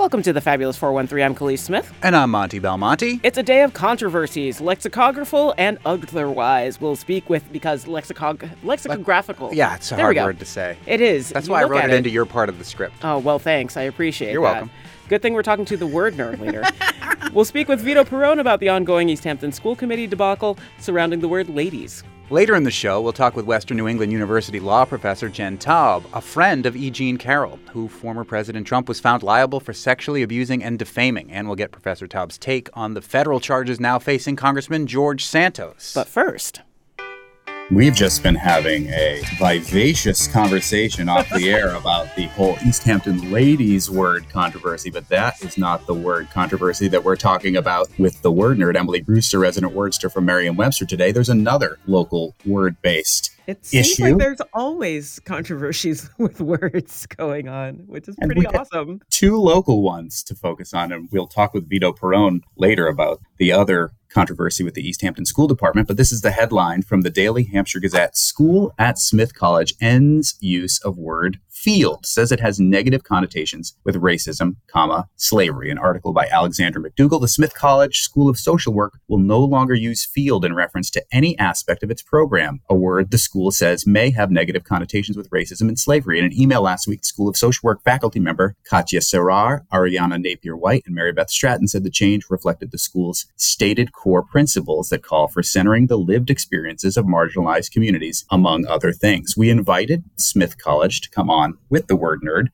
Welcome to the Fabulous 413. I'm Kaliis Smith. And I'm Monte Belmonte. It's a day of controversies, lexicographical and otherwise. We'll speak with because lexicog- lexicographical. Yeah, it's a there hard word to say. It is. That's You why I wrote at it into your part of the script. Oh, well, thanks. I appreciate it. You're that. welcome. Good thing we're talking to the word nerd later. we'll speak with Vito Perrone about the ongoing Easthampton School Committee debacle surrounding the word ladies. Later in the show, we'll talk with Western New England University law professor Jen Taub, a friend of E. Jean Carroll, who former President Trump was found liable for sexually abusing and defaming. And we'll get Professor Taub's take on the federal charges now facing Congressman George Santos. But first, We've just been having a vivacious conversation off the air about the whole Easthampton ladies word controversy, but that is not the word controversy that we're talking about with the word nerd, Emily Brewster, resident wordster from Merriam Webster today. There's another local word based It seems issue. like there's always controversies with words going on, which is pretty awesome. two local ones to focus on, and we'll talk with Vito Perrone later about the other controversy with the Easthampton School Department. But this is the headline from the Daily Hampshire Gazette: "School at Smith College ends use of word field." Says it has negative connotations with racism, comma slavery. An article by Alexander McDougall. The Smith College School of Social Work will no longer use field in reference to any aspect of its program. A word the school says may have negative connotations with racism and slavery. In an email last week, School of Social Work faculty member Katya Serrar, Ariana Napier White, and Mary Beth Stratton said the change reflected the school's stated core principles that call for centering the lived experiences of marginalized communities, among other things. We invited Smith College to come on with the word nerd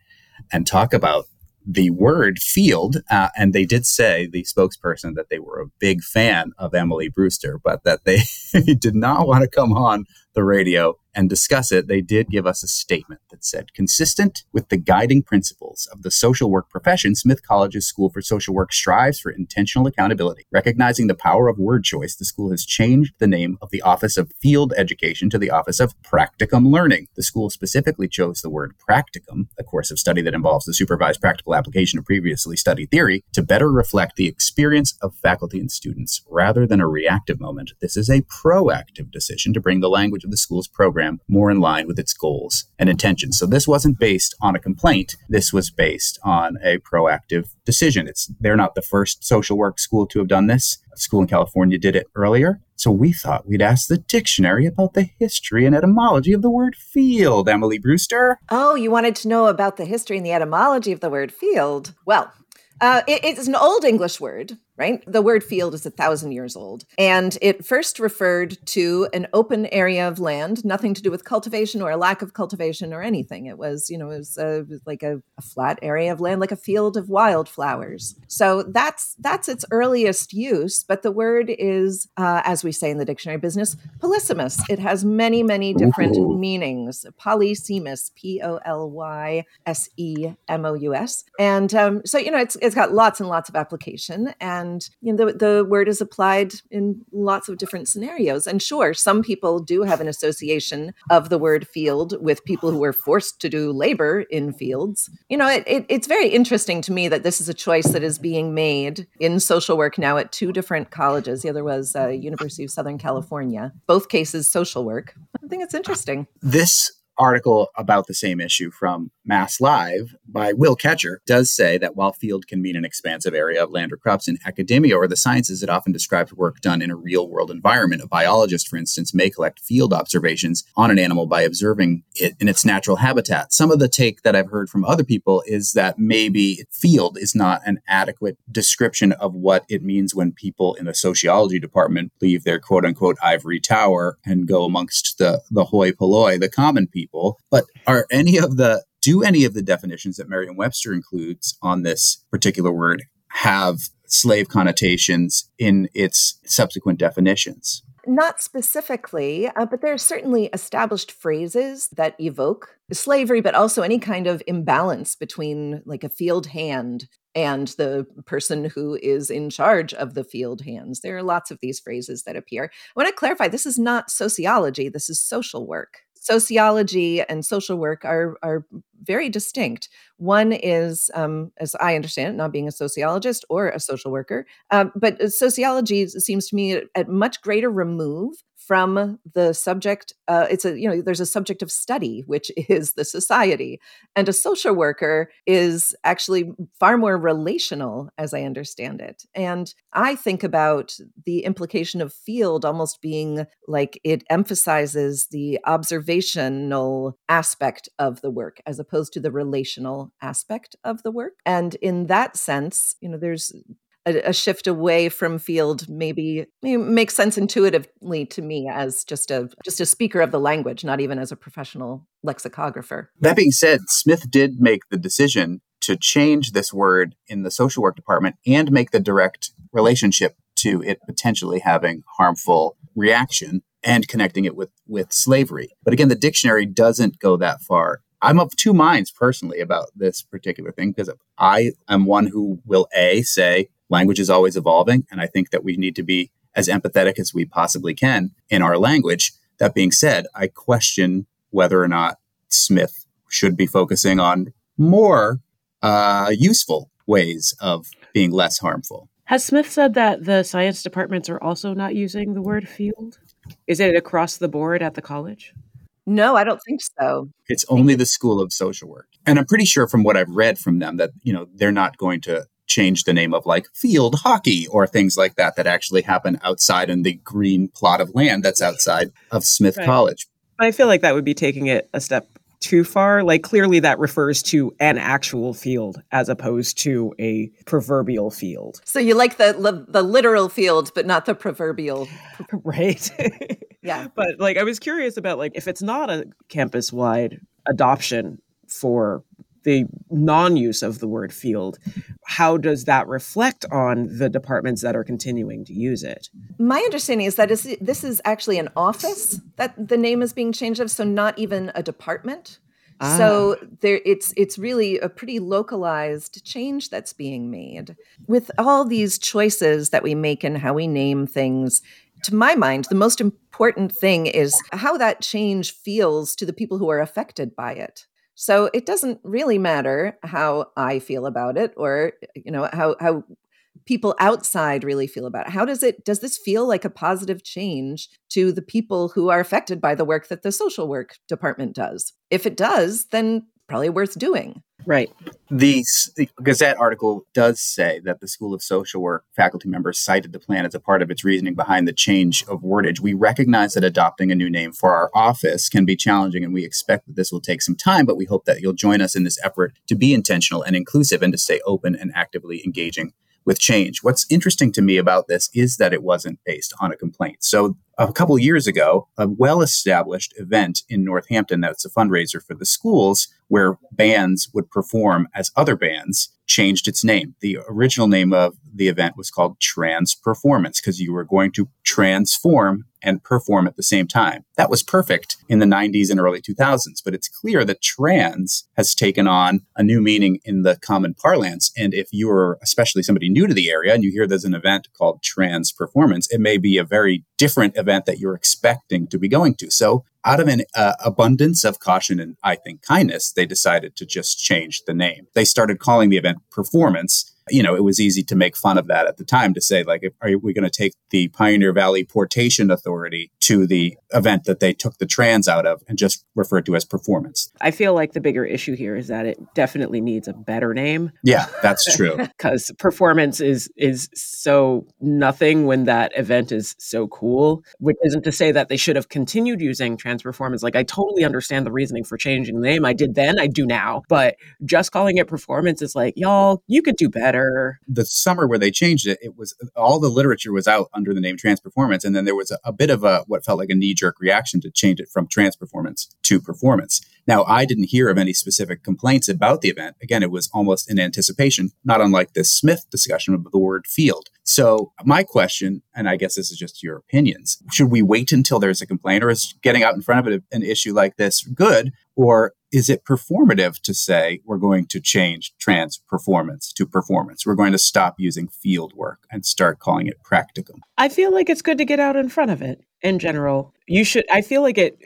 and talk about the word field, uh, and they did say the spokesperson that they were a big fan of Emily Brewster, but that they did not want to come on the radio and discuss it. They did give us a statement that said, consistent with the guiding principles of the social work profession, Smith College's School for Social Work strives for intentional accountability. Recognizing the power of word choice, the school has changed the name of the Office of Field Education to the Office of Practicum Learning. The school specifically chose the word practicum, a course of study that involves the supervised practical application of previously studied theory, to better reflect the experience of faculty and students rather than a reactive moment. This is a proactive decision to bring the language of the school's program more in line with its goals and intentions. So this wasn't based on a complaint. This was based on a proactive decision. It's they're not the first social work school to have done this. A school in California did it earlier. So we thought we'd ask the dictionary about the history and etymology of the word field. Emily Brewster. Oh, you wanted to know about the history and the etymology of the word field? Well, uh, it- it's an old English word, right? The word field is a thousand years old. And it first referred to an open area of land, nothing to do with cultivation or a lack of cultivation or anything. It was, you know, it was uh, like a, a flat area of land, like a field of wildflowers. So that's that's its earliest use. But the word is, uh, as we say in the dictionary business, polysemous. It has many, many different Ooh. meanings. Polysemous, P O L Y S E M O U S. And um, so, you know, it's, it's got lots and lots of application. And, you know, the, the word is applied in lots of different scenarios. And sure, some people do have an association of the word field with people who were forced to do labor in fields. You know, it, it, it's very interesting to me that this is a choice that is being made in social work now at two different colleges. The other was uh, University of Southern California. Both cases social work. I think it's interesting. This article about the same issue from Mass Live by Will Ketcher does say that while field can mean an expansive area of land or crops in academia or the sciences, it often describes work done in a real world environment. A biologist, for instance, may collect field observations on an animal by observing it in its natural habitat. Some of the take that I've heard from other people is that maybe field is not an adequate description of what it means when people in a sociology department leave their quote unquote ivory tower and go amongst the, the hoi polloi, the common people. But are any of the do any of the definitions that Merriam-Webster includes on this particular word have slave connotations in its subsequent definitions? Not specifically, uh, but there are certainly established phrases that evoke slavery, but also any kind of imbalance between like a field hand and the person who is in charge of the field hands. There are lots of these phrases that appear. I want to clarify this is not sociology, this is social work. Sociology and social work are, are very distinct. One is, um, as I understand it, not being a sociologist or a social worker, uh, but sociology seems to me at much greater remove from the subject uh, it's a you know there's a subject of study which is the society. And a social worker is actually far more relational as i understand it. And i think about the implication of field almost being like it emphasizes the observational aspect of the work as opposed to the relational aspect of the work. And in that sense you know there's a, a, shift away from field maybe, maybe makes sense intuitively to me as just a just a speaker of the language, not even as a professional lexicographer. That being said, Smith did make the decision to change this word in the social work department and make the direct relationship to it potentially having harmful reaction and connecting it with with slavery. But again, the dictionary doesn't go that far. I'm of two minds personally about this particular thing because I am one who will a say language is always evolving. And I think that we need to be as empathetic as we possibly can in our language. That being said, I question whether or not Smith should be focusing on more uh, useful ways of being less harmful. Has Smith said that the science departments are also not using the word field? Is it across the board at the college? No, I don't think so. It's only the School of Social Work. And I'm pretty sure from what I've read from them that, you know, they're not going to change the name of like field hockey or things like that that actually happen outside in the green plot of land that's outside of Smith right. College. I feel like that would be taking it a step too far. Like clearly that refers to an actual field as opposed to a proverbial field. So you like the the literal field but not the proverbial. right. yeah. But like I was curious about like if it's not a campus wide adoption for the non-use of the word field how does that reflect on the departments that are continuing to use it my understanding is that this is actually an office that the name is being changed of so not even a department ah. so there it's it's really a pretty localized change that's being made with all these choices that we make and how we name things to my mind, the most important thing is how that change feels to the people who are affected by it. So it doesn't really matter how I feel about it or eh, you know how how people outside really feel about it. How does it does this feel like a positive change to the people who are affected by the work that the social work department does? If it does, then probably worth doing. Right. The, the, Gazette article does say that the School of Social Work faculty members cited the plan as a part of its reasoning behind the change of wordage. We recognize that adopting a new name for our office can be challenging, and we expect that this will take some time, but we hope that you'll join us in this effort to be intentional and inclusive and to stay open and actively engaging with change. What's interesting to me about this is that it wasn't based on a complaint. So a couple years ago, a well-established event in Northampton that's a fundraiser for the schools where bands would perform as other bands changed its name. The original name of the event was called Trans Performance because you were going to transform and perform at the same time. That was perfect in the 90s and early 2000s, but it's clear that trans has taken on a new meaning in the common parlance. And if you're especially somebody new to the area and you hear there's an event called Trans Performance, it may be a very different event that you're expecting to be going to. So out of an uh, abundance of caution and I think kindness, they decided to just change the name. They started calling the event Performance you know, it was easy to make fun of that at the time to say, like, are we going to take the Pioneer Valley Portation Authority to the event that they took the trans out of and just referred to as performance? I feel like the bigger issue here is that it definitely needs a better name. Yeah, that's true. Because performance is is so nothing when that event is so cool. Which isn't to say that they should have continued using trans performance. Like, I totally understand the reasoning for changing the name. I did then, I do now. But just calling it performance is like, y'all, you could do better better. The summer where they changed it, it was all the literature was out under the name trans performance. And then there was a, a bit of a what felt like a knee jerk reaction to change it from trans performance to performance. Now, I didn't hear of any specific complaints about the event. Again, it was almost in anticipation, not unlike this Smith discussion of the word field. So, my question, and I guess this is just your opinions, should we wait until there's a complaint, or is getting out in front of it, an issue like this good? Or is it performative to say we're going to change trans performance to performance? We're going to stop using field work and start calling it practicum. I feel like it's good to get out in front of it in general. You should, I feel like it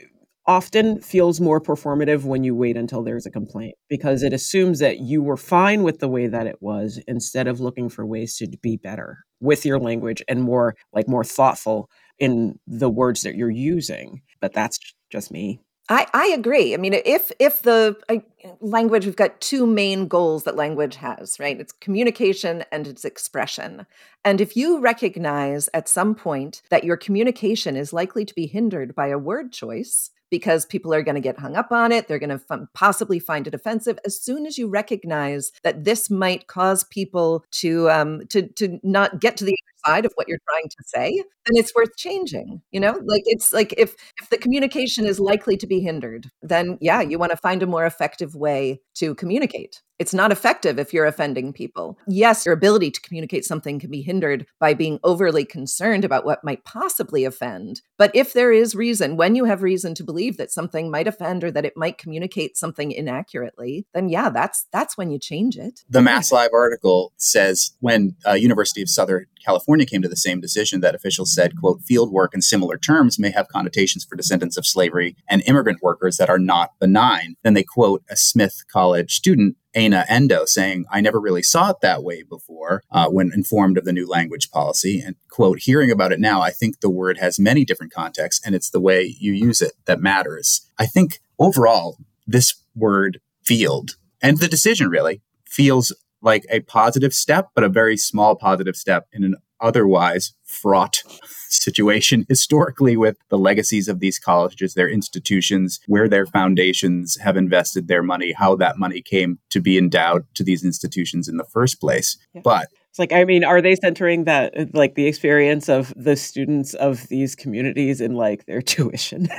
often feels more performative when you wait until there's a complaint because it assumes that you were fine with the way that it was instead of looking for ways to be better with your language and more like more thoughtful in the words that you're using. But that's just me. I, I agree. I mean, if if the uh, language, we've got two main goals that language has, right? It's communication and it's expression. And if you recognize at some point that your communication is likely to be hindered by a word choice, because people are going to get hung up on it. They're going to f- possibly find it offensive. As soon as you recognize that this might cause people to um, to to not get to the side of what you're trying to say, then it's worth changing. You know, like it's like if if the communication is likely to be hindered, then yeah, you want to find a more effective way to communicate. It's not effective if you're offending people. Yes, your ability to communicate something can be hindered by being overly concerned about what might possibly offend. But if there is reason, when you have reason to believe that something might offend or that it might communicate something inaccurately, then yeah, that's that's when you change it. The Mass Live article says when uh, University of Southern California came to the same decision that officials said, quote, field work in similar terms may have connotations for descendants of slavery and immigrant workers that are not benign. Then they quote a Smith College student Ana Endo saying, I never really saw it that way before uh, when informed of the new language policy. And quote, hearing about it now, I think the word has many different contexts and it's the way you use it that matters. I think overall, this word field and the decision really feels like a positive step, but a very small positive step in an otherwise fraught situation historically with the legacies of these colleges, their institutions, where their foundations have invested their money, how that money came to be endowed to these institutions in the first place. Yeah. But it's like, I mean, are they centering that, uh, like, the experience of the students of these communities in like their tuition?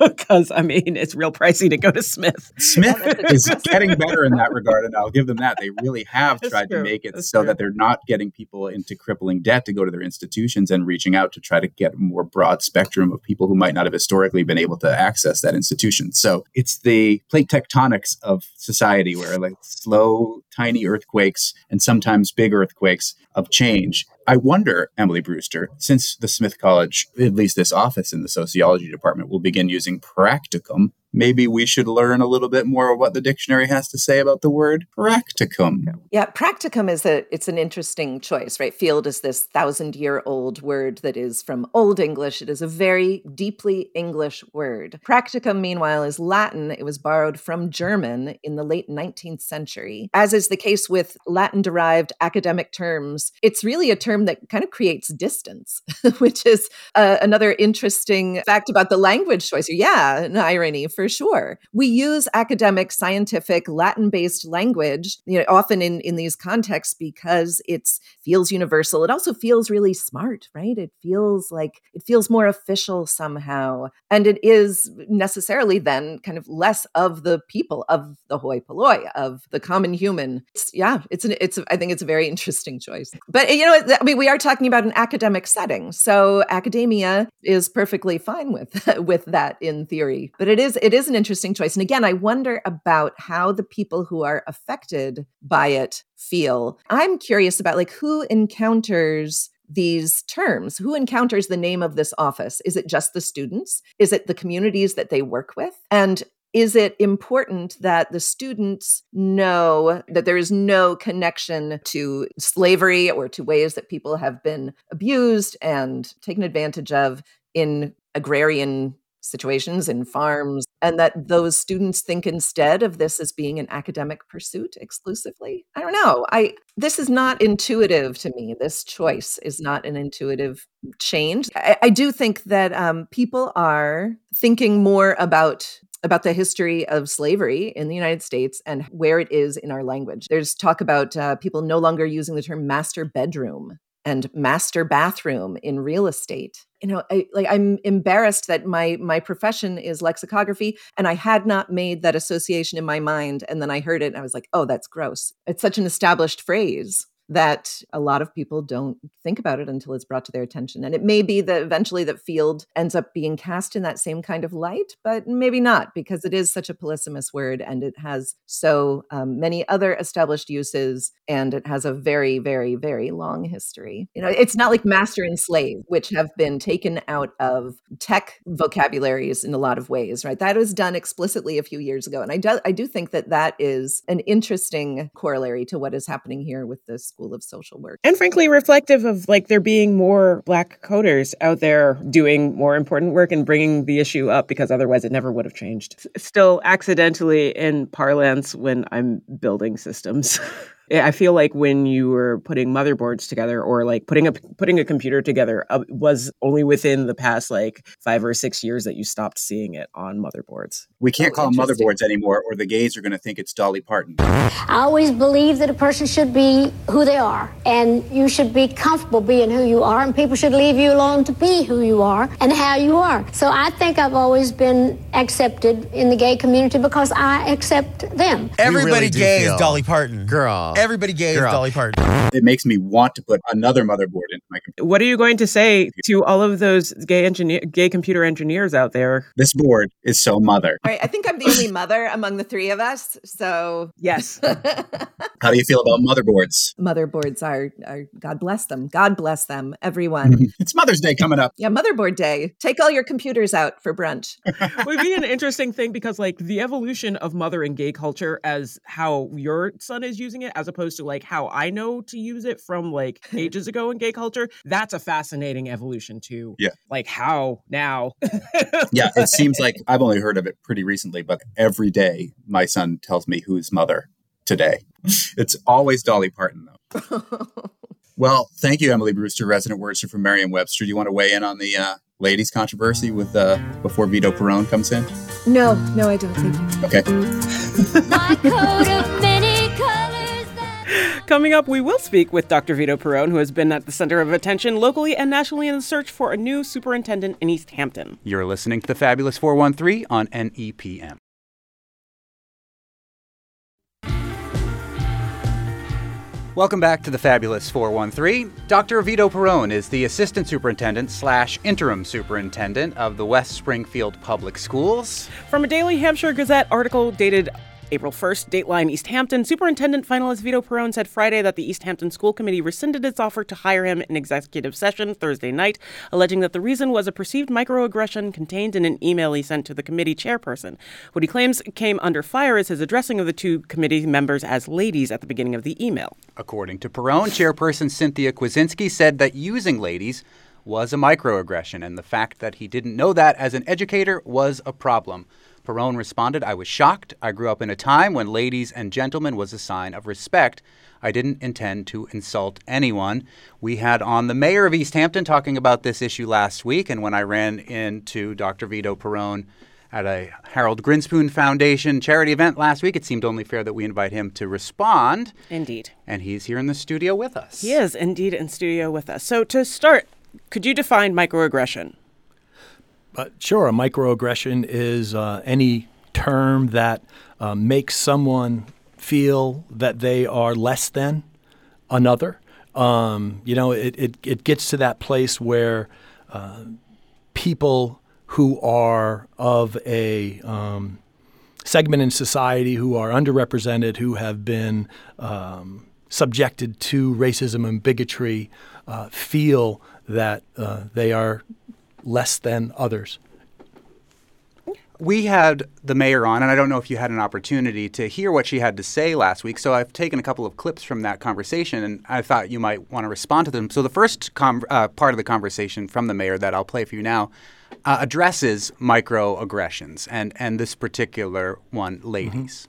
Because I mean, it's real pricey to go to Smith. Smith is getting better in that regard, and I'll give them that. They really have That's tried true. to make it That's so true. that they're not getting people into crippling debt to go to their institutions and reaching out to try to get a more broad spectrum of people who might not have historically been able to access that institution. So it's the plate tectonics of society where like slow, tiny earthquakes and sometimes big earthquakes of change. I wonder, Emily Brewster, since the Smith College, at least this office in the sociology department, will begin using practicum maybe we should learn a little bit more of what the dictionary has to say about the word practicum. Yeah, practicum is a it's an interesting choice, right? Field is this thousand year old word that is from Old English. It is a very deeply English word. Practicum, meanwhile, is Latin. It was borrowed from German in the late 19th century. As is the case with Latin derived academic terms, it's really a term that kind of creates distance, which is uh, another interesting fact about the language choice. Yeah, an irony for for sure. We use academic, scientific, Latin based language, you know, often in, in these contexts because it feels universal. It also feels really smart, right? It feels like it feels more official somehow. And it is necessarily then kind of less of the people, of the hoi polloi, of the common human. It's, yeah, it's an, it's, I think it's a very interesting choice. But, you know, I mean, we are talking about an academic setting. So academia is perfectly fine with, with that in theory. But it is, it it is an interesting choice. And again, I wonder about how the people who are affected by it feel. I'm curious about like who encounters these terms? Who encounters the name of this office? Is it just the students? Is it the communities that they work with? And is it important that the students know that there is no connection to slavery or to ways that people have been abused and taken advantage of in agrarian situations in farms, and that those students think instead of this as being an academic pursuit exclusively. I don't know. I this is not intuitive to me. This choice is not an intuitive change. I, I do think that um, people are thinking more about about the history of slavery in the United States and where it is in our language. There's talk about uh, people no longer using the term master bedroom and master bathroom in real estate. You know I, like i'm embarrassed that my my profession is lexicography and i had not made that association in my mind and then i heard it and i was like oh that's gross. It's such an established phrase that a lot of people don't think about it until it's brought to their attention. And it may be that eventually that field ends up being cast in that same kind of light, but maybe not because it is such a polysemous word and it has so um, many other established uses and it has a very, very, very long history. You know, it's not like master and slave, which have been taken out of tech vocabularies in a lot of ways, right? That was done explicitly a few years ago. And I do, I do think that that is an interesting corollary to what is happening here with school School of Social Work. And frankly, reflective of like there being more Black coders out there doing more important work and bringing the issue up because otherwise it never would have changed. Still, accidentally in parlance when I'm building systems. I feel like when you were putting motherboards together or like putting a putting a computer together uh, was only within the past like 5 or 6 years that you stopped seeing it on motherboards. We can't oh, call them motherboards anymore or the gays are going to think it's Dolly Parton. I always believe that a person should be who they are and you should be comfortable being who you are and people should leave you alone to be who you are and how you are. So I think I've always been accepted in the gay community because I accept them. Everybody really gay is Dolly Parton. Girl. Everybody gay Girl. is Dolly Parton. It makes me want to put another motherboard into my computer. What are you going to say to all of those gay engineer, gay computer engineers out there? This board is so mother. All right, I think I'm the only mother among the three of us. So yes. How do you feel about motherboards? Motherboards are, are God bless them. God bless them, everyone. it's Mother's Day coming up. Yeah, Motherboard Day. Take all your computers out for brunch. Would be an interesting thing because like the evolution of mother and gay culture as how your son is using it, as opposed to like how I know to use it from like ages ago in gay culture. That's a fascinating evolution too. Yeah. Like how now? yeah, it seems like I've only heard of it pretty recently, but every day my son tells me who's mother today. It's always Dolly Parton though. well, thank you, Emily Brewster, resident wordsmith from Merriam-Webster. Do you want to weigh in on the uh, ladies' controversy with uh, before Vito Perrone comes in? No, no, I don't. Thank you. Okay. Coming up, we will speak with Dr. Vito Perrone, who has been at the center of attention locally and nationally in the search for a new superintendent in Easthampton. You're listening to the Fabulous 413 on NEPM. Welcome back to the Fabulous 413. Dr. Vito Perrone is the Assistant Superintendent slash Interim Superintendent of the West Springfield Public Schools. From a Daily Hampshire Gazette article dated April 1st, Dateline Easthampton. Superintendent finalist Vito Perrone said Friday that the Easthampton School Committee rescinded its offer to hire him in executive session Thursday night, alleging that the reason was a perceived microaggression contained in an email he sent to the committee chairperson. What he claims came under fire is his addressing of the two committee members as ladies at the beginning of the email. According to Perrone, chairperson Cynthia Kwasinski said that using ladies was a microaggression, and the fact that he didn't know that as an educator was a problem. Perrone responded, I was shocked. I grew up in a time when ladies and gentlemen was a sign of respect. I didn't intend to insult anyone. We had on the mayor of Easthampton talking about this issue last week, and when I ran into Dr. Vito Perrone at a Harold Grinspoon Foundation charity event last week, it seemed only fair that we invite him to respond. Indeed. And he's here in the studio with us. He is indeed in studio with us. So to start, could you define microaggression? Uh, sure, a microaggression is uh, any term that uh, makes someone feel that they are less than another. Um, you know, it, it, it, gets to that place where uh, people who are of a um, segment in society who are underrepresented, who have been um, subjected to racism and bigotry, uh, feel that uh, they are less than others. We had the mayor on, and I don't know if you had an opportunity to hear what she had to say last week. So I've taken a couple of clips from that conversation, and I thought you might want to respond to them. So the first com- uh, part of the conversation from the mayor that I'll play for you now uh, addresses microaggressions and and this particular one, ladies.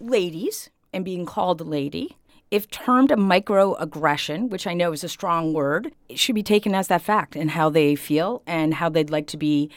Mm-hmm. Ladies, and being called a lady if termed a microaggression, which I know is a strong word, it should be taken as that fact and how they feel and how they'd like to be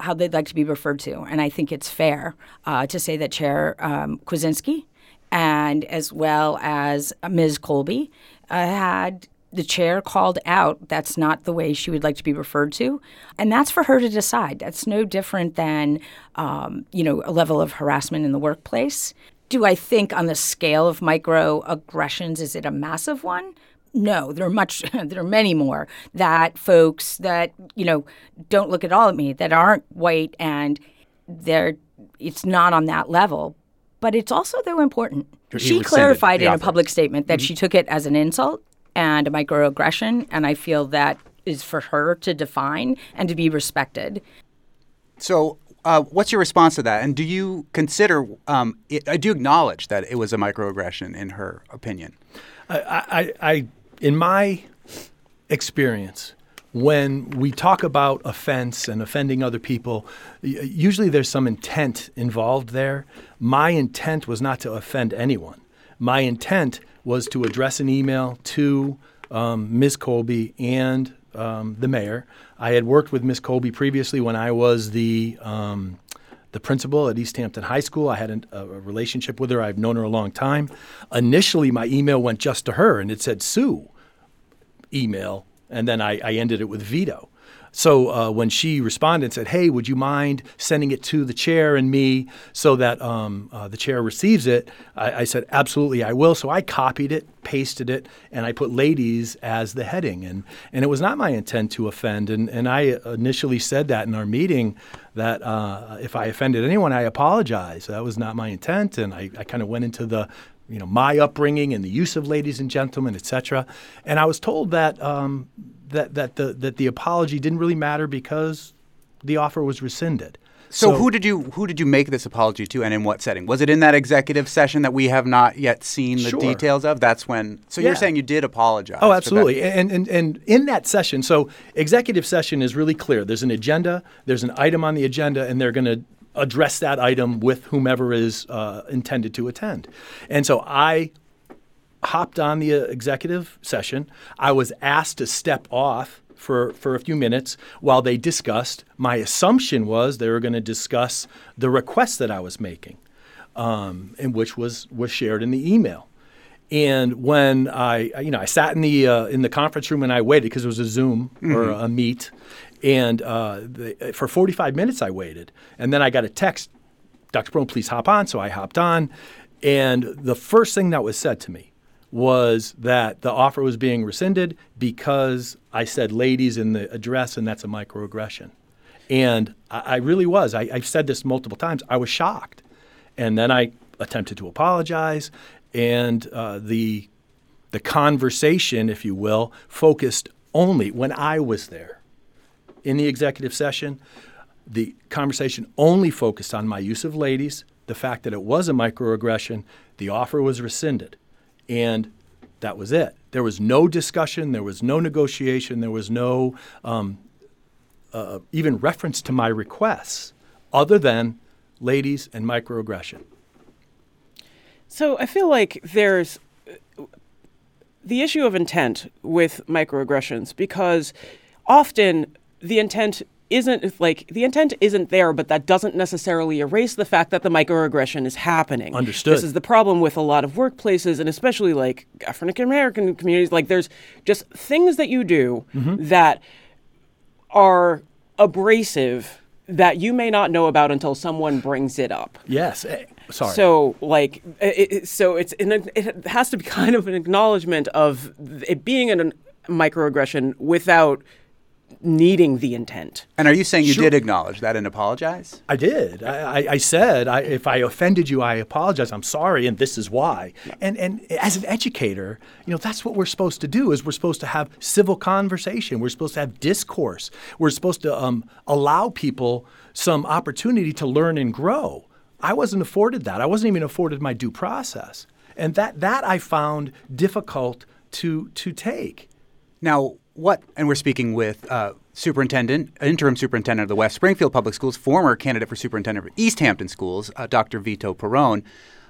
how they'd like to be referred to. And I think it's fair uh, to say that Chair um, Kwasinski and as well as Ms. Colby uh, had the chair called out that's not the way she would like to be referred to and that's for her to decide that's no different than um, you know a level of harassment in the workplace do I think on the scale of microaggressions, is it a massive one? No, there are much, there are many more that folks that, you know, don't look at all at me, that aren't white and they're, it's not on that level. But it's also, though, important. she clarified in a public statement that mm-hmm. she took it as an insult and a microaggression, and I feel that is for her to define and to be respected. So uh, what's your response to that? And do you consider? Um, it, I do acknowledge that it was a microaggression in her opinion. I, I, I in my experience, when we talk about offense and offending other people, usually there's some intent involved there. My intent was not to offend anyone. My intent was to address an email to um, Ms. Colby and um, the mayor. I had worked with Ms. Colby previously when I was the um, the principal at Easthampton High School. I had a, a, relationship with her. I've known her a long time. Initially, my email went just to her, and it said Sue email, and then I, I ended it with Vito. So uh, when she responded and said, "Hey, would you mind sending it to the chair and me so that um, uh, the chair receives it?" I, I, said, "Absolutely, I will." So I copied it, pasted it, and I put "ladies" as the heading. and And it was not my intent to offend. And and I initially said that in our meeting that uh, if I offended anyone, I apologize. That was not my intent, and I, I kind of went into the you know my upbringing and the use of ladies and gentlemen, etc. And I was told that um, that that the that the apology didn't really matter because the offer was rescinded. So, so, who did you who did you make this apology to, and in what setting? Was it in that executive session that we have not yet seen the sure. details of? That's when. So yeah. you're saying you did apologize? Oh, absolutely. And, and and in that session, so executive session is really clear. There's an agenda. There's an item on the agenda, and they're going to address that item with whomever is uh, intended to attend. And so I hopped on the uh, executive session. I was asked to step off for, for a few minutes while they discussed. My assumption was they were going to discuss the request that I was making, um, and which was was shared in the email. And when I, you know, I sat in the uh, in the conference room and I waited because it was a Zoom mm-hmm. or a Meet, and uh, the, for 45 minutes I waited, and then I got a text, Dr. Brown, please hop on. So I hopped on, and the first thing that was said to me was that the offer was being rescinded because I said ladies in the address, and that's a microaggression. And I, I really was. I, I've said this multiple times. I was shocked. And then I attempted to apologize, and uh, the the conversation, if you will, focused only when I was there in the executive session. The conversation only focused on my use of ladies, the fact that it was a microaggression, the offer was rescinded. And that was it. There was no discussion, there was no negotiation, there was no um, uh, even reference to my requests other than ladies and microaggression. So I feel like there's the issue of intent with microaggressions because often the intent isn't like the intent isn't there, but that doesn't necessarily erase the fact that the microaggression is happening. Understood. This is the problem with a lot of workplaces and especially like African American communities. Like there's just things that you do mm-hmm. that are abrasive that you may not know about until someone brings it up. Yes. Eh, sorry. So, like, it, so it's it has to be kind of an acknowledgement of it being an, a microaggression without needing the intent. And are you saying you sure. did acknowledge that and apologize? I did. I, I, I said, I, if I offended you, I apologize. I'm sorry, and this is why. And and as an educator, you know, that's what we're supposed to do. Is we're supposed to have civil conversation. We're supposed to have discourse. We're supposed to um, allow people some opportunity to learn and grow. I wasn't afforded that. I wasn't even afforded my due process, and that that I found difficult to to take. Now, what, and we're speaking with uh, superintendent, interim superintendent of the West Springfield Public Schools, former candidate for superintendent of Easthampton Schools, uh, Dr. Vito Perrone.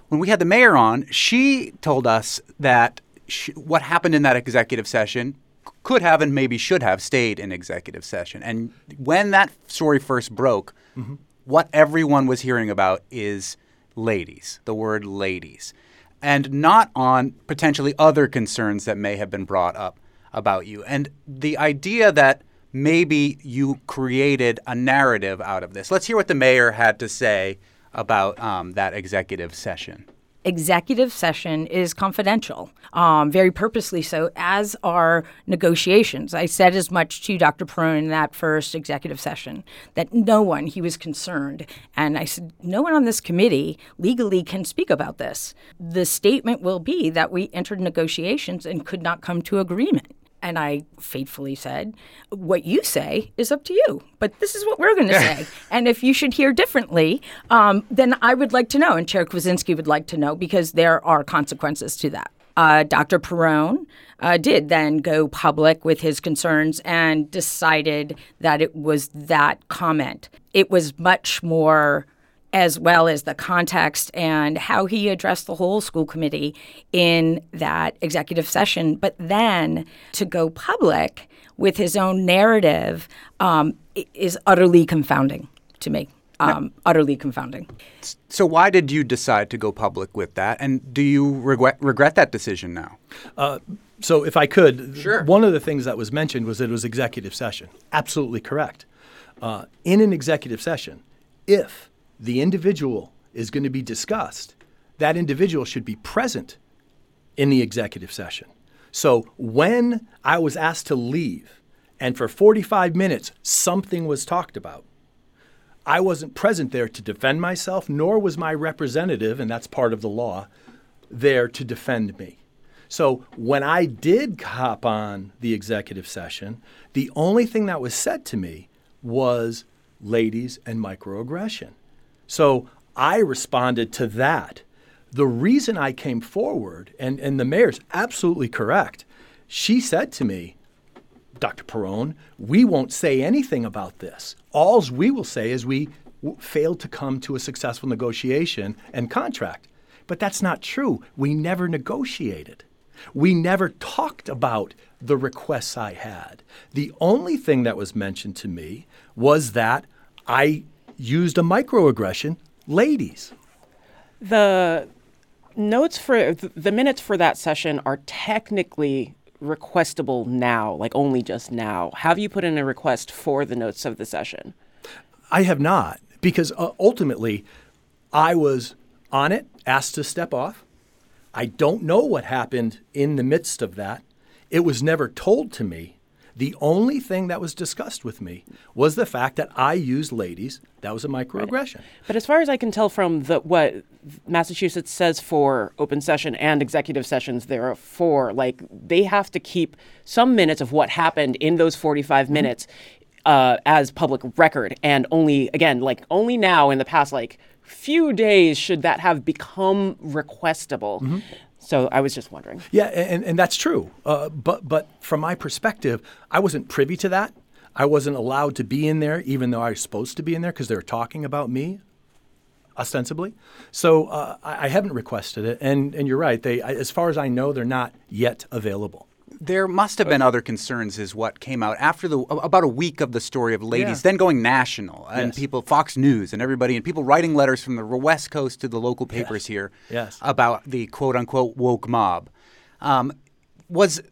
When we had the mayor on, she told us that she, what happened in that executive session could have and maybe should have stayed in executive session. And when that story first broke, mm-hmm. what everyone was hearing about is ladies, the word ladies, and not on potentially other concerns that may have been brought up about you. And the idea that maybe you created a narrative out of this. Let's hear what the mayor had to say about um, that executive session executive session is confidential, um, very purposely so, as are negotiations. I said as much to Dr. Perrone in that first executive session that no one, he was concerned. And I said, no one on this committee legally can speak about this. The statement will be that we entered negotiations and could not come to agreement. And I faithfully said, What you say is up to you, but this is what we're going to say. and if you should hear differently, um, then I would like to know. And Chair Kwasinski would like to know because there are consequences to that. Uh, Dr. Perrone uh, did then go public with his concerns and decided that it was that comment. It was much more as well as the context and how he addressed the whole school committee in that executive session. But then to go public with his own narrative um, is utterly confounding to me. Um, utterly confounding. So, why did you decide to go public with that? And do you regret, regret that decision now? Uh, so, if I could, sure. one of the things that was mentioned was that it was executive session. Absolutely correct. Uh, in an executive session, if the individual is going to be discussed, that individual should be present in the executive session. So when I was asked to leave and for 45 minutes something was talked about, I wasn't present there to defend myself, nor was my representative, and that's part of the law, there to defend me. So when I did hop on the executive session, the only thing that was said to me was ladies and microaggression. So I responded to that. The reason I came forward, and, and the mayor's absolutely correct, she said to me, Dr. Perrone, we won't say anything about this. Alls we will say is we w- failed to come to a successful negotiation and contract. But that's not true. We never negotiated. We never talked about the requests I had. The only thing that was mentioned to me was that I used a microaggression, ladies. The notes for the minutes for that session are technically requestable now, like only just now. Have you put in a request for the notes of the session? I have not, because uh, ultimately I was on it, asked to step off. I don't know what happened in the midst of that. It was never told to me. The only thing that was discussed with me was the fact that I used ladies. That was a microaggression. Right. But as far as I can tell from the, what Massachusetts says for open session and executive sessions, there are four. Like they have to keep some minutes of what happened in those 45 mm-hmm. minutes uh, as public record. And only, again, like only now in the past, like few days should that have become requestable. Mm-hmm. So I was just wondering. Yeah, and, and that's true. Uh, but but from my perspective, I wasn't privy to that. I wasn't allowed to be in there, even though I was supposed to be in there because they were talking about me, ostensibly. So uh, I, I, haven't requested it, and and you're right. They, as far as I know, they're not yet available. There must have been other concerns, is what came out after the about a week of the story of ladies, yeah. then going national, and yes. people, Fox News, and everybody, and people writing letters from the West Coast to the local papers yes. here yes. about the quote unquote woke mob. Um, was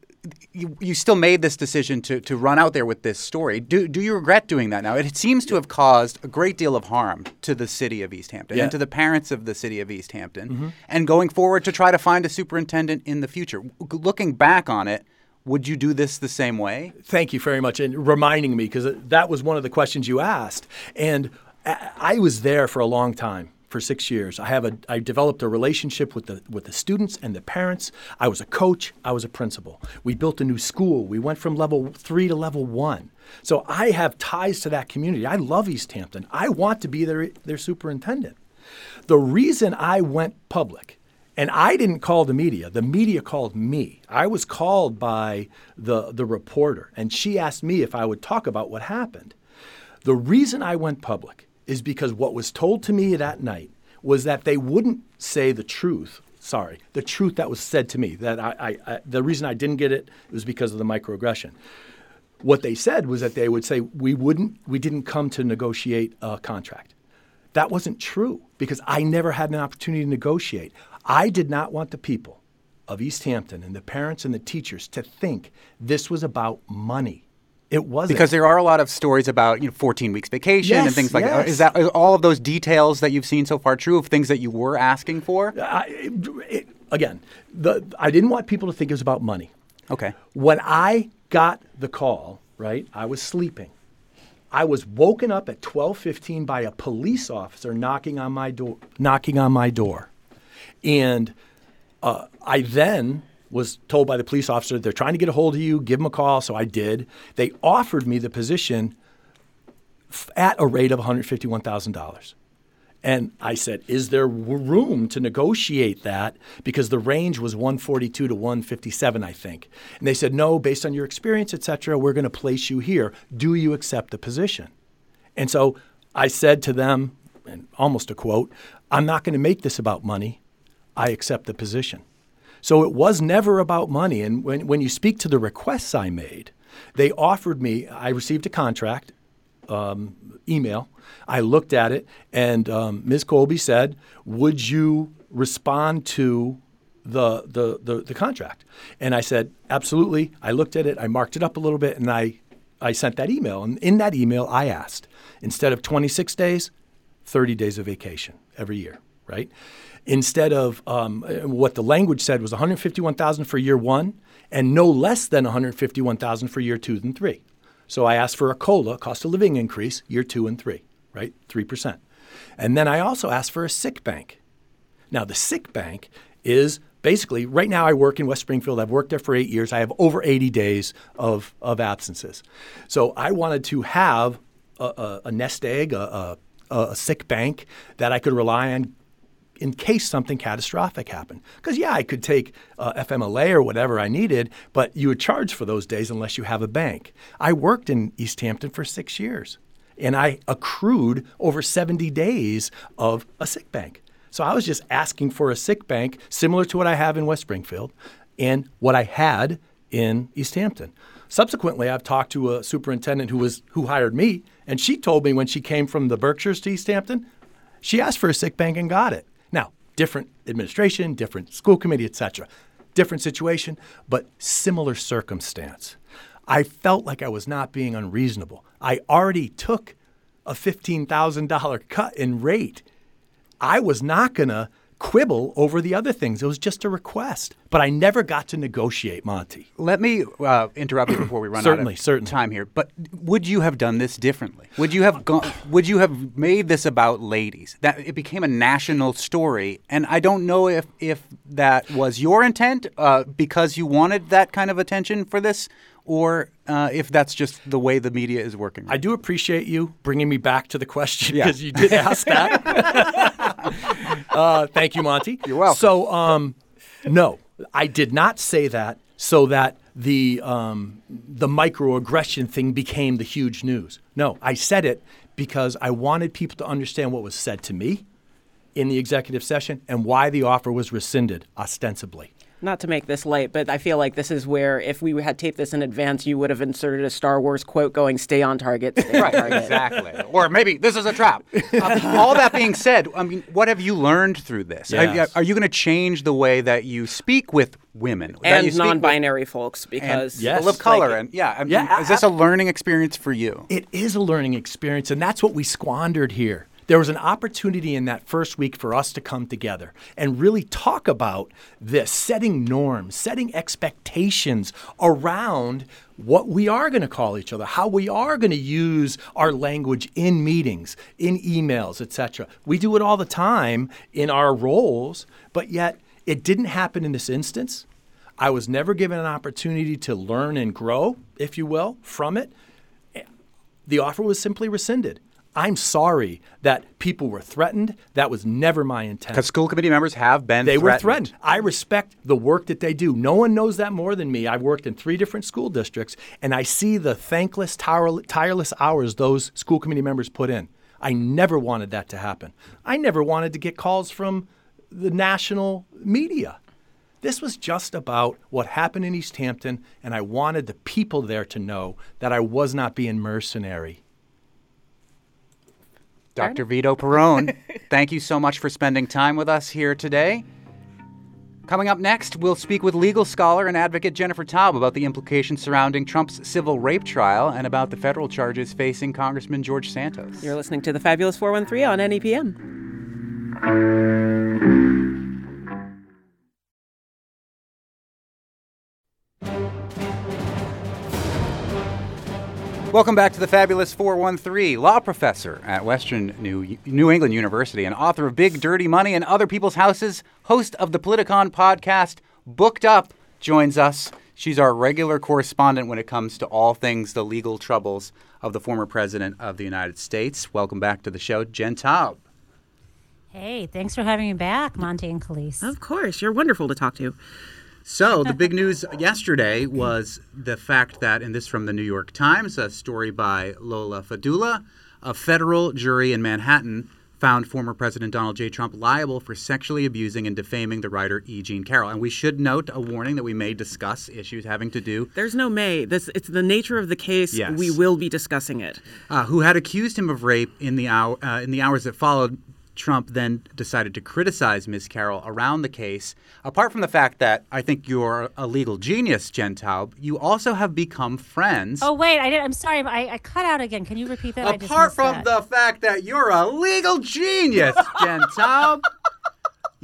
you, you still made this decision to, to run out there with this story. Do, do you regret doing that now? It seems to have caused a great deal of harm to the city of Easthampton yeah. and to the parents of the city of Easthampton, mm-hmm. and going forward to try to find a superintendent in the future. Looking back on it, would you do this the same way? Thank you very much. And reminding me, because that was one of the questions you asked. And I was there for a long time for six years. I have a I developed a relationship with the with the students and the parents. I was a coach. I was a principal. We built a new school. We went from level three to level one. So I have ties to that community. I love Easthampton. I want to be their their superintendent. The reason I went public and I didn't call the media. The media called me. I was called by the, the reporter, and she asked me if I would talk about what happened. The reason I went public is because what was told to me that night was that they wouldn't say the truth. Sorry, the truth that was said to me. That I, I, I the reason I didn't get it was because of the microaggression. What they said was that they would say we wouldn't, we didn't come to negotiate a contract. That wasn't true because I never had an opportunity to negotiate. I did not want the people of Easthampton and the parents and the teachers to think this was about money. It wasn't. Because there are a lot of stories about you know 14 weeks vacation yes, and things like yes. that. Is that is all of those details that you've seen so far true of things that you were asking for? I, it, again, the, I didn't want people to think it was about money. Okay. When I got the call, right, I was sleeping. I was woken up at 12:15 by a police officer knocking on my door. Knocking on my door. And uh, I then was told by the police officer they're trying to get a hold of you. Give them a call. So I did. They offered me the position f- at a rate of one hundred fifty-one thousand dollars. And I said, "Is there room to negotiate that? Because the range was 142 to 157, I think." And they said, "No, based on your experience, et cetera, we're going to place you here. Do you accept the position?" And so I said to them, and almost a quote, "I'm not going to make this about money. I accept the position." So it was never about money. And when, when you speak to the requests I made, they offered me, I received a contract um, email. I looked at it, and um, Ms. Colby said, Would you respond to the, the, the, the contract? And I said, Absolutely. I looked at it, I marked it up a little bit, and I, I sent that email. And in that email, I asked, instead of 26 days, 30 days of vacation every year, right? Instead of um, what the language said was 151,000 for year one and no less than 151,000 for year two and three. So I asked for a COLA, cost of living increase, year two and three, right? 3%. And then I also asked for a sick bank. Now, the sick bank is basically right now I work in West Springfield. I've worked there for eight years. I have over 80 days of, of absences. So I wanted to have a, a, a nest egg, a, a, a sick bank that I could rely on in case something catastrophic happened. Because, yeah, I could take uh, FMLA or whatever I needed, but you would charge for those days unless you have a bank. I worked in Easthampton for six years, and I accrued over 70 days of a sick bank. So I was just asking for a sick bank similar to what I have in West Springfield and what I had in Easthampton. Subsequently, I've talked to a superintendent who was who hired me, and she told me when she came from the Berkshires to Easthampton, she asked for a sick bank and got it. Different administration, different school committee, etc. Different situation, but similar circumstance. I felt like I was not being unreasonable. I already took a $15,000 cut in rate. I was not going to quibble over the other things. It was just a request. But I never got to negotiate, Monte. Let me uh, interrupt you before we run certainly, out of certainly. time here. But would you have done this differently? Would you have gone? Would you have made this about ladies? That it became a national story, and I don't know if if that was your intent uh, because you wanted that kind of attention for this, or uh, if that's just the way the media is working. I do appreciate you bringing me back to the question Yeah. because you did ask that. uh, thank you, Monte. You're welcome. So, um, no, I did not say that so that the um, the microaggression thing became the huge news. No, I said it because I wanted people to understand what was said to me in the executive session and why the offer was rescinded ostensibly. Not to make this light, but I feel like this is where if we had taped this in advance, you would have inserted a Star Wars quote going, stay on target. Stay on Right, target. exactly. Or maybe this is a trap. Uh, all that being said, I mean, what have you learned through this? Are- Yes. Are, you going to change the way that you speak with women that you And speak with- non binary folks, and because Yes. people of color? like- and yeah, I mean, Yeah, is this a learning experience for you? It is a learning experience, and that's what we squandered here. There was an opportunity in that first week for us to come together and really talk about this, setting norms, setting expectations around what we are going to call each other, how we are going to use our language in meetings, in emails, etc. We do it all the time in our roles, but yet it didn't happen in this instance. I was never given an opportunity to learn and grow, if you will, from it the offer was simply rescinded. I'm sorry that people were threatened. That was never my intent. Because school committee members have been They were threatened. threatened. I respect the work that they do. No one knows that more than me. I've worked in three different school districts, and I see the thankless, tireless hours those school committee members put in. I never wanted that to happen. I never wanted to get calls from the national media. This was just about what happened in Easthampton, and I wanted the people there to know that I was not being mercenary. Dr. Vito Perrone, thank you so much for spending time with us here today. Coming up next, we'll speak with legal scholar and advocate Jennifer Taub about the implications surrounding Trump's civil rape trial and about the federal charges facing Congressman George Santos. You're listening to the Fabulous 413 on NEPM. Welcome back to the Fabulous 413, law professor at Western New, New England University and author of Big Dirty Money and Other People's Houses, host of the Politicon podcast, Booked Up, joins us. She's our regular correspondent when it comes to all things the legal troubles of the former president of the United States. Welcome back to the show, Jen Taub. Hey, thanks for having me back, Monte and Kaliis. Of course, you're wonderful to talk to. So, the big news yesterday was the fact that, and this from the New York Times, a story by Lola Fadulu, a federal jury in Manhattan found former President Donald J. Trump liable for sexually abusing and defaming the writer E. Jean Carroll. And we should note a warning that we may discuss issues having to do. There's no may. This it's the nature of the case. Yes. We will be discussing it. Uh, who had accused him of rape in the hour uh, in the hours that followed. Trump then decided to criticize Ms. Carroll around the case. Apart from the fact that I think you're a legal genius, Jen Taub, you also have become friends. Oh wait, I did. I'm sorry, I, I cut out again. Can you repeat that? Apart from that. the fact that you're a legal genius, Jen Taub,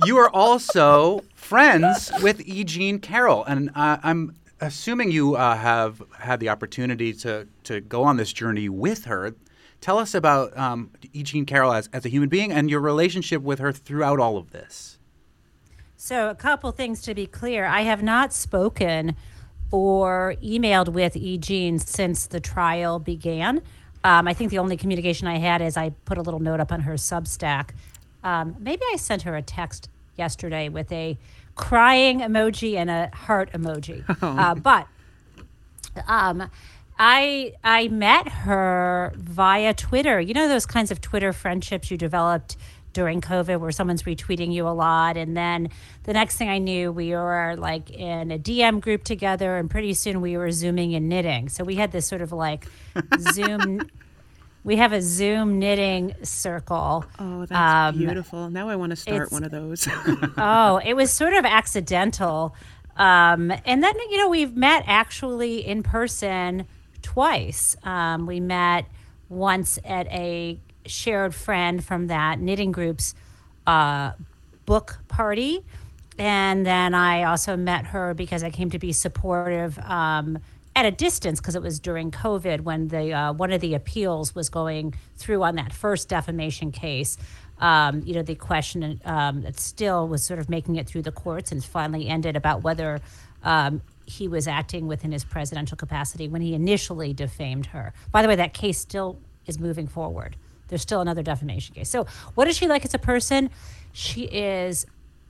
you are also friends with E. Jean Carroll, and uh, I'm assuming you uh, have had the opportunity to to go on this journey with her. Tell us about um, E. Jean Carroll as, as a human being and your relationship with her throughout all of this. So, a couple things to be clear. I have not spoken or emailed with E. Jean since the trial began. Um, I think the only communication I had is I put a little note up on her Substack. Um, maybe I sent her a text yesterday with a crying emoji and a heart emoji. Uh, but um, I I met her via Twitter. You know those kinds of Twitter friendships you developed during COVID where someone's retweeting you a lot and then the next thing I knew we were like in a DM group together and pretty soon we were zooming and knitting. So we had this sort of like Zoom we have a Zoom knitting circle. Oh, that's Um, beautiful. Now I want to start one of those. oh, it was sort of accidental. Um, and then, you know, we've met actually in person twice. Um, we met once at a shared friend from that knitting group's uh, book party. And then I also met her because I came to be supportive um, at a distance because it was during COVID when the uh, one of the appeals was going through on that first defamation case. Um, you know, the question um, that still was sort of making it through the courts and finally ended about whether um, he was acting within his presidential capacity when he initially defamed her. By the way, that case still is moving forward. There's still another defamation case. So, what is she like as a person? She is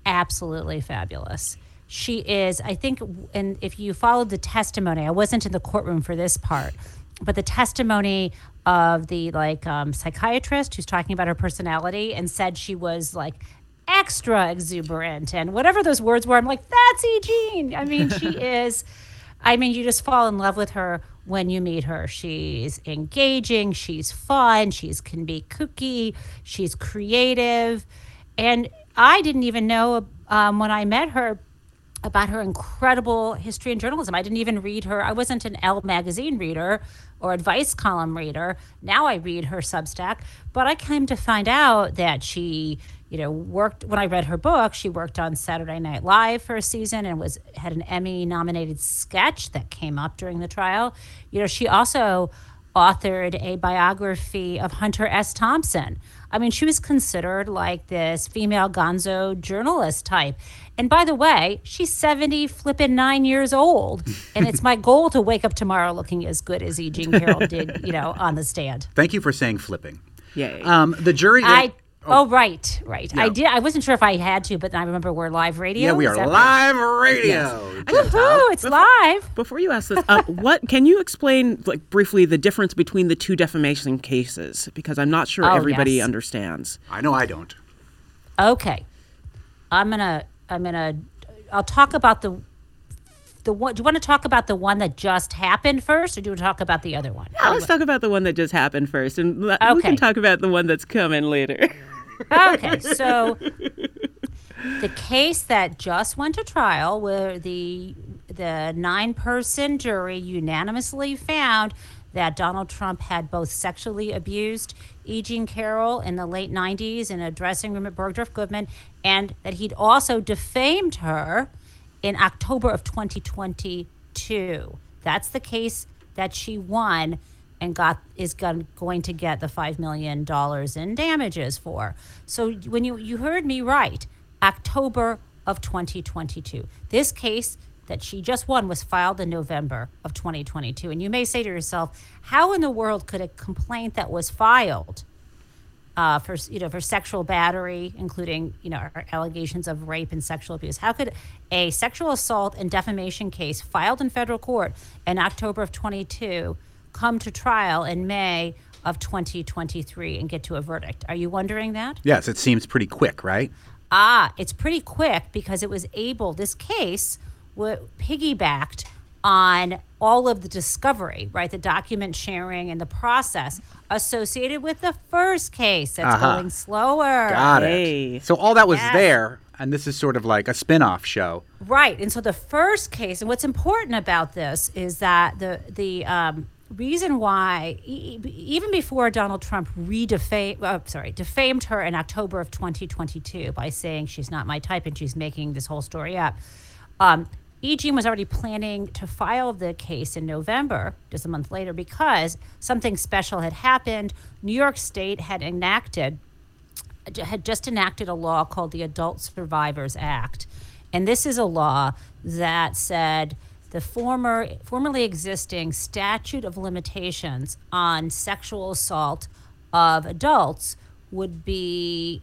absolutely fabulous. She is, I think, and if you followed the testimony, I wasn't in the courtroom for this part, but the testimony of the like um, psychiatrist who's talking about her personality and said she was like extra exuberant and whatever those words were, I'm like, that's E. Jean. I mean, she is. I mean, you just fall in love with her when you meet her. She's engaging, she's fun, she's can be kooky, she's creative, and I didn't even know um, when I met her about her incredible history in journalism. I didn't even read her. I wasn't an Elle magazine reader or advice column reader. Now I read her Substack, but I came to find out that she, you know, worked when I read her book, she worked on Saturday Night Live for a season and was had an Emmy nominated sketch that came up during the trial. You know, she also authored a biography of Hunter S. Thompson. I mean, she was considered like this female gonzo journalist type. And by the way, she's 70 flipping nine years old. And it's my goal to wake up tomorrow looking as good as E. Jean Carroll did, you know, on the stand. Thank you for saying flipping. Yay. Um, the jury. I oh, right, right. I did. I wasn't sure if I had to, but I remember we're live radio. yeah, we Is are that right? live radio. Woohoo! It's live. Before you ask this, uh, what can you explain, like briefly, the difference between the two defamation cases? Because I'm not sure Oh, everybody yes. understands. I know I don't. Okay, I'm gonna. I'm gonna. I'll talk about the. The one. Do you want to talk about the one that just happened first, or do you want to talk about the other one? Yeah, let's talk about the one that just happened first, and let- we can talk about the one that's coming later. okay, so the case that just went to trial, where the the nine person jury unanimously found that Donald Trump had both sexually abused E. Jean Carroll in the late 90s in a dressing room at Bergdorf Goodman, and that he'd also defamed her in October of 2022. That's the case that she won and got is going to get the five million dollars in damages for. So when you you heard me right, October of 2022. This case that she just won was filed in November of 2022. And you may say to yourself, how in the world could a complaint that was filed uh, for you know for sexual battery, including you know allegations of rape and sexual abuse. How could a sexual assault and defamation case filed in federal court in October of 22 come to trial in May of 2023 and get to a verdict? Are you wondering that? Yes, it seems pretty quick, right? Ah, it's pretty quick because it was able. This case was piggybacked on all of the discovery, right? The document sharing and the process associated with the first case that's Uh-huh. going slower. Got Hey. it. So all that was Yes. there, and this is sort of like a spin-off show. Right. And so the first case, and what's important about this is that the the um, reason why, even before Donald Trump redefamed, uh, sorry, defamed her in October of 2022 by saying she's not my type and she's making this whole story up, um, E. Jean was already planning to file the case in November, just a month later, because something special had happened. New York State had enacted had just enacted a law called the Adult Survivors Act. And this is a law that said the former formerly existing statute of limitations on sexual assault of adults would be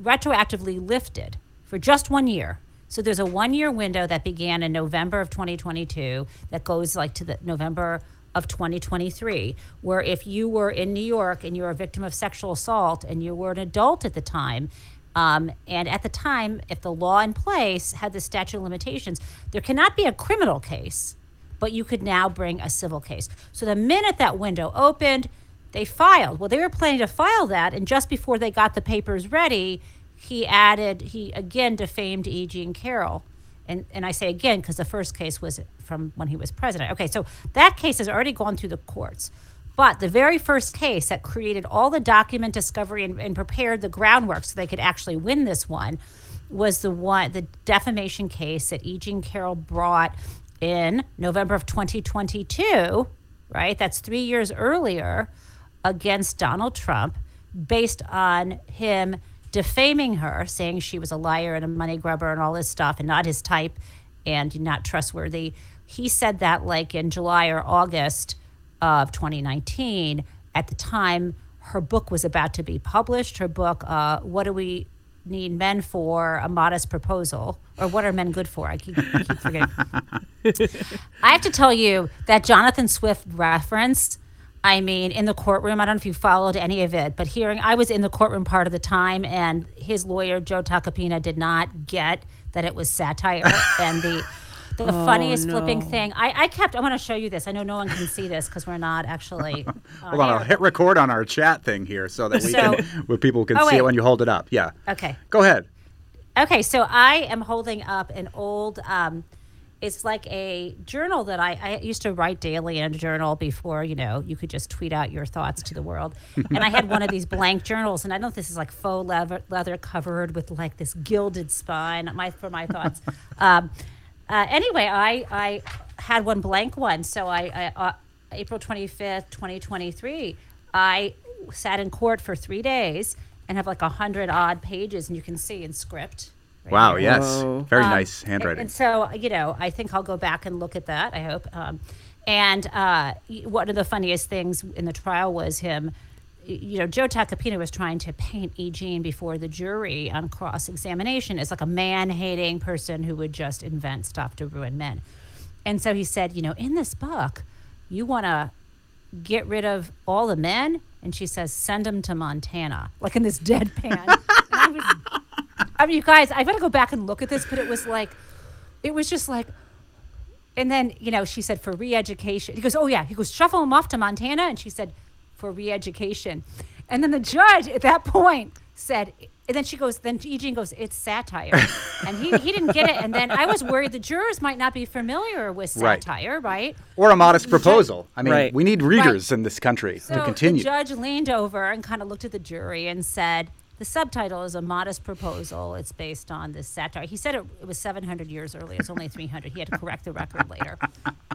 retroactively lifted for just one year. So there's a one year window that began in November of 2022 that goes like to the November of 2023, where if you were in New York and you were a victim of sexual assault and you were an adult at the time, um, and at the time, if the law in place had the statute of limitations, there cannot be a criminal case, but you could now bring a civil case. So the minute that window opened, they filed. Well, they were planning to file that, and just before they got the papers ready, he added, he again defamed E. Jean Carroll. And, and I say again because the first case was from when he was president. Okay, so that case has already gone through the courts. But the very first case that created all the document discovery and, and prepared the groundwork so they could actually win this one was the one the defamation case that E. Jean Carroll brought in November of 2022, right? That's three years earlier against Donald Trump based on him defaming her, saying she was a liar and a money grubber and all this stuff and not his type and not trustworthy. He said that like in July or August of 2019. At the time, her book was about to be published. Her book, uh, What Do We Need Men For? A Modest Proposal. Or What Are Men Good For? I keep, I keep forgetting. I have to tell you that Jonathan Swift reference. I mean, in the courtroom, I don't know if you followed any of it, but hearing, I was in the courtroom part of the time, and his lawyer, Joe Tacopina, did not get that it was satire. and the the Oh, funniest flipping no. thing, I, I kept, I want to show you this. I know no one can see this because we're not actually. on Hold on, I'll hit record on our chat thing here so that we So- can, where people can Oh, see it when you hold it up. Yeah. Okay. Go ahead. Okay, so I am holding up an old. Um, it's like a journal that I, I used to write daily in a journal before you know you could just tweet out your thoughts to the world. And I had one of these blank journals, and I don't know if this is like faux leather, leather covered with like this gilded spine. My for my thoughts. Um, uh, anyway, I I had one blank one, so I, I uh, April twenty fifth, twenty twenty three. I sat in court for three days and have like a hundred odd pages, and you can see in script. right Wow. here. Yes. Whoa. Very Um, nice and- handwriting. And, so, you know, I think I'll go back and look at that. I hope. Um, and uh, one of the funniest things in the trial was him. You know, Joe Tacopina was trying to paint E. Jean before the jury on cross examination as like a man hating person who would just invent stuff to ruin men. And so he said, you know, in this book, you want to get rid of all the men? And she says, send them to Montana, like in this deadpan. I was I mean, you guys, I've got to go back and look at this, but it was like, it was just like, and then, you know, she said for re education. He goes, oh, yeah. He goes, shuffle them off to Montana. And she said, for re education. And then the judge at that point said, and then she goes, then Eugene goes, it's satire. and he, he didn't get it. And then I was worried the jurors might not be familiar with satire, right? or a modest proposal. I mean, Right. we need readers in this country So to continue. the judge leaned over and kind of looked at the jury and said, the subtitle is a modest proposal. It's based on this satire. He said it, it was 700 years earlier. It's only 300. He had to correct the record later.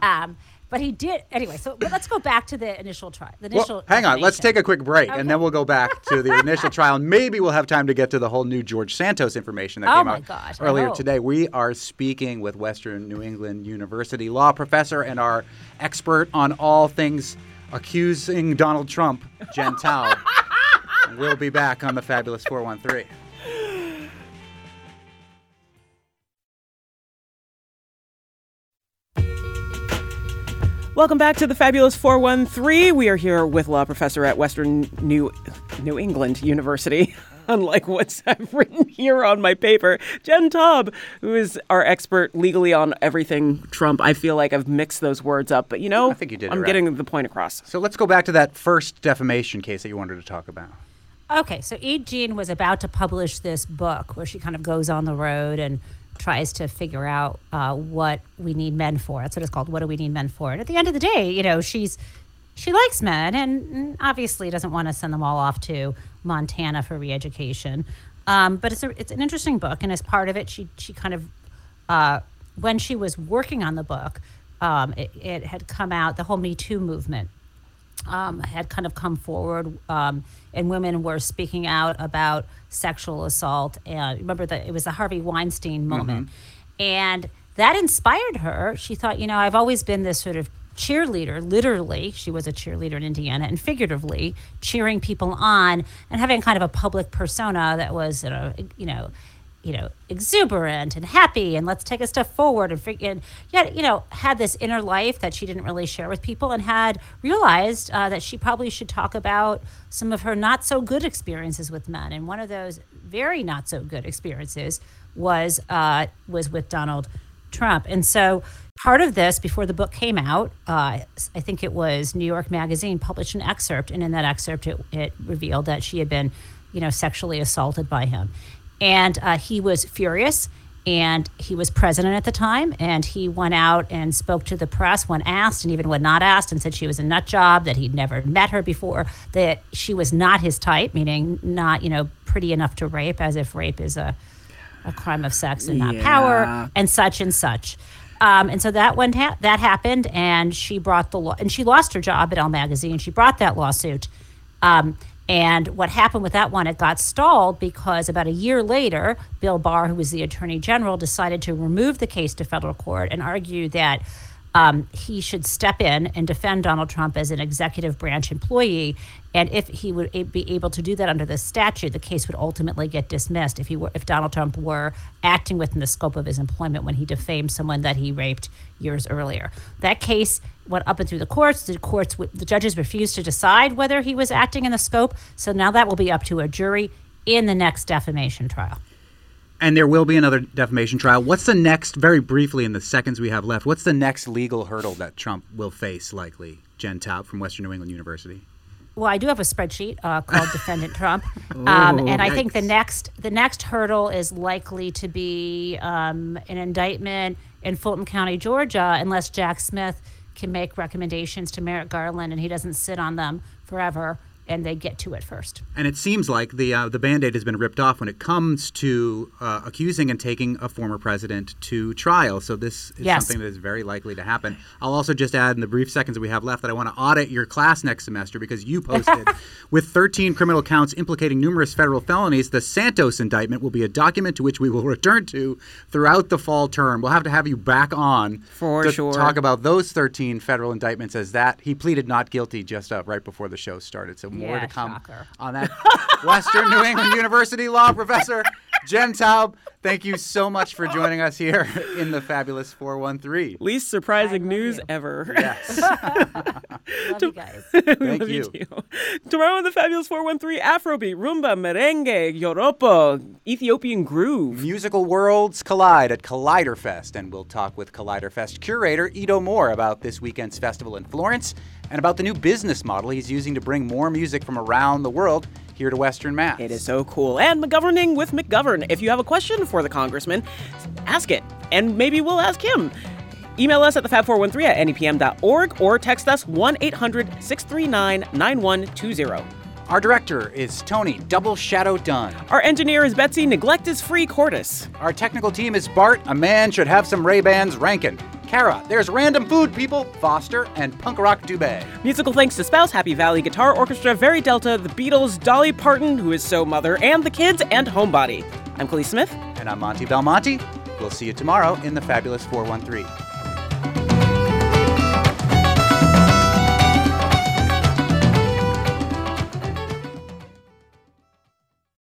Um, but he did anyway. So let's go back to the initial trial. The initial. Well, hang on. Let's take a quick break, Okay. and then we'll go back to the initial trial, and maybe we'll have time to get to the whole new George Santos information that Oh came out gosh, earlier today. We are speaking with Western New England University law professor and our expert on all things accusing Donald Trump. And we'll be back on the Fabulous 413. Welcome back to the Fabulous 413. We are here with law professor at Western New New England University. Unlike what's I've written here on my paper, Jen Taub, who is our expert legally on everything Trump. I feel like I've mixed those words up, but you know, I think you did I'm right. getting the point across. So let's go back to that first defamation case that you wanted to talk about. Okay, so E. Jean was about to publish this book where she kind of goes on the road and tries to figure out uh, what we need men for. That's what it's called. What do we need men for? And at the end of the day, you know, she's she likes men and obviously doesn't want to send them all off to Montana for re-education. Um, but it's a, it's an interesting book, and as part of it, she she kind of uh, when she was working on the book, um, it, it had come out the whole Me Too movement um, had kind of come forward, um, and women were speaking out about sexual assault. And remember that it was the Harvey Weinstein moment, and that inspired her. She thought, you know, I've always been this sort of cheerleader. Literally, she was a cheerleader in Indiana, and figuratively cheering people on and having kind of a public persona that was, you know, you know you know, exuberant and happy and let's take a step forward and, yet, you know, had this inner life that she didn't really share with people and had realized uh, that she probably should talk about some of her not so good experiences with men. And one of those very not so good experiences was uh, was with Donald Trump. And so part of this, before the book came out, uh, I think it was New York Magazine published an excerpt, and in that excerpt, it, it revealed that she had been, you know, sexually assaulted by him, and uh, he was furious. And he was president at the time, and he went out and spoke to the press when asked, and even when not asked, and said she was a nut job, that he'd never met her before, that she was not his type, meaning not, you know, pretty enough to rape, as if rape is a, a crime of sex and not Yeah. power, and such and such. Um, and so that went ha- that happened, and she brought the law, and she lost her job at Elle Magazine. She brought that lawsuit, um, and what happened with that one? It got stalled because about a year later, Bill Barr, who was the Attorney General, decided to remove the case to federal court and argue that um, he should step in and defend Donald Trump as an executive branch employee. And if he would be able to do that under the statute, the case would ultimately get dismissed if he were if Donald Trump were acting within the scope of his employment when he defamed someone that he raped years earlier. That case went up and through the courts. The courts, the judges refused to decide whether he was acting in the scope. So now that will be up to a jury in the next defamation trial. And there will be another defamation trial. What's the next, very briefly in the seconds we have left, what's the next legal hurdle that Trump will face, likely? Jen Taub from Western New England University. well, I do have a spreadsheet uh, called Defendant Trump, um, and I think the next the next hurdle is likely to be um, an indictment in Fulton County, Georgia, unless Jack Smith can make recommendations to Merrick Garland and he doesn't sit on them forever and they get to it first. And it seems like the uh, the band-aid has been ripped off when it comes to uh, accusing and taking a former president to trial. So this is Yes. something that is very likely to happen. I'll also just add in the brief seconds that we have left that I want to audit your class next semester because you posted with 13 criminal counts implicating numerous federal felonies. The Santos indictment will be a document to which we will return to throughout the fall term. We'll have to have you back on For to sure. talk about those 13 federal indictments as that he pleaded not guilty just uh, right before the show started. So more Yeah, to come shocker. on that. Western New England University law professor Jen Taub, thank you so much for joining us here in the fabulous 413. Least surprising news you. ever. Yes. Love you guys. Thank Love you. too. Tomorrow on the Fabulous 413, Afrobeat, rumba, merengue, Joropo, Ethiopian groove. Musical worlds collide at Collider Fest, and we'll talk with Collider Fest curator Ito Moore about this weekend's festival in Florence and about the new business model he's using to bring more music from around the world here to Western Mass. It is so cool. And McGoverning with McGovern. If you have a question for the congressman, ask it, and maybe we'll ask him. Email us at thefab413 at nepm.org or text us 1 800 639 9120. Our director is Tony Double Shadow Dunn. Our engineer is Betsy Neglect is Free Cortis. Our technical team is Bart. A man should have some Ray-Bans Rankin. Kara, there's random food people, Foster, and Punk Rock Dubé. Musical thanks to Spouse, Happy Valley Guitar Orchestra, Very Delta, The Beatles, Dolly Parton, who is so mother, and the kids, and Homebody. I'm Kaliis Smith. And I'm Monte Belmonte. We'll see you tomorrow in the Fabulous 413.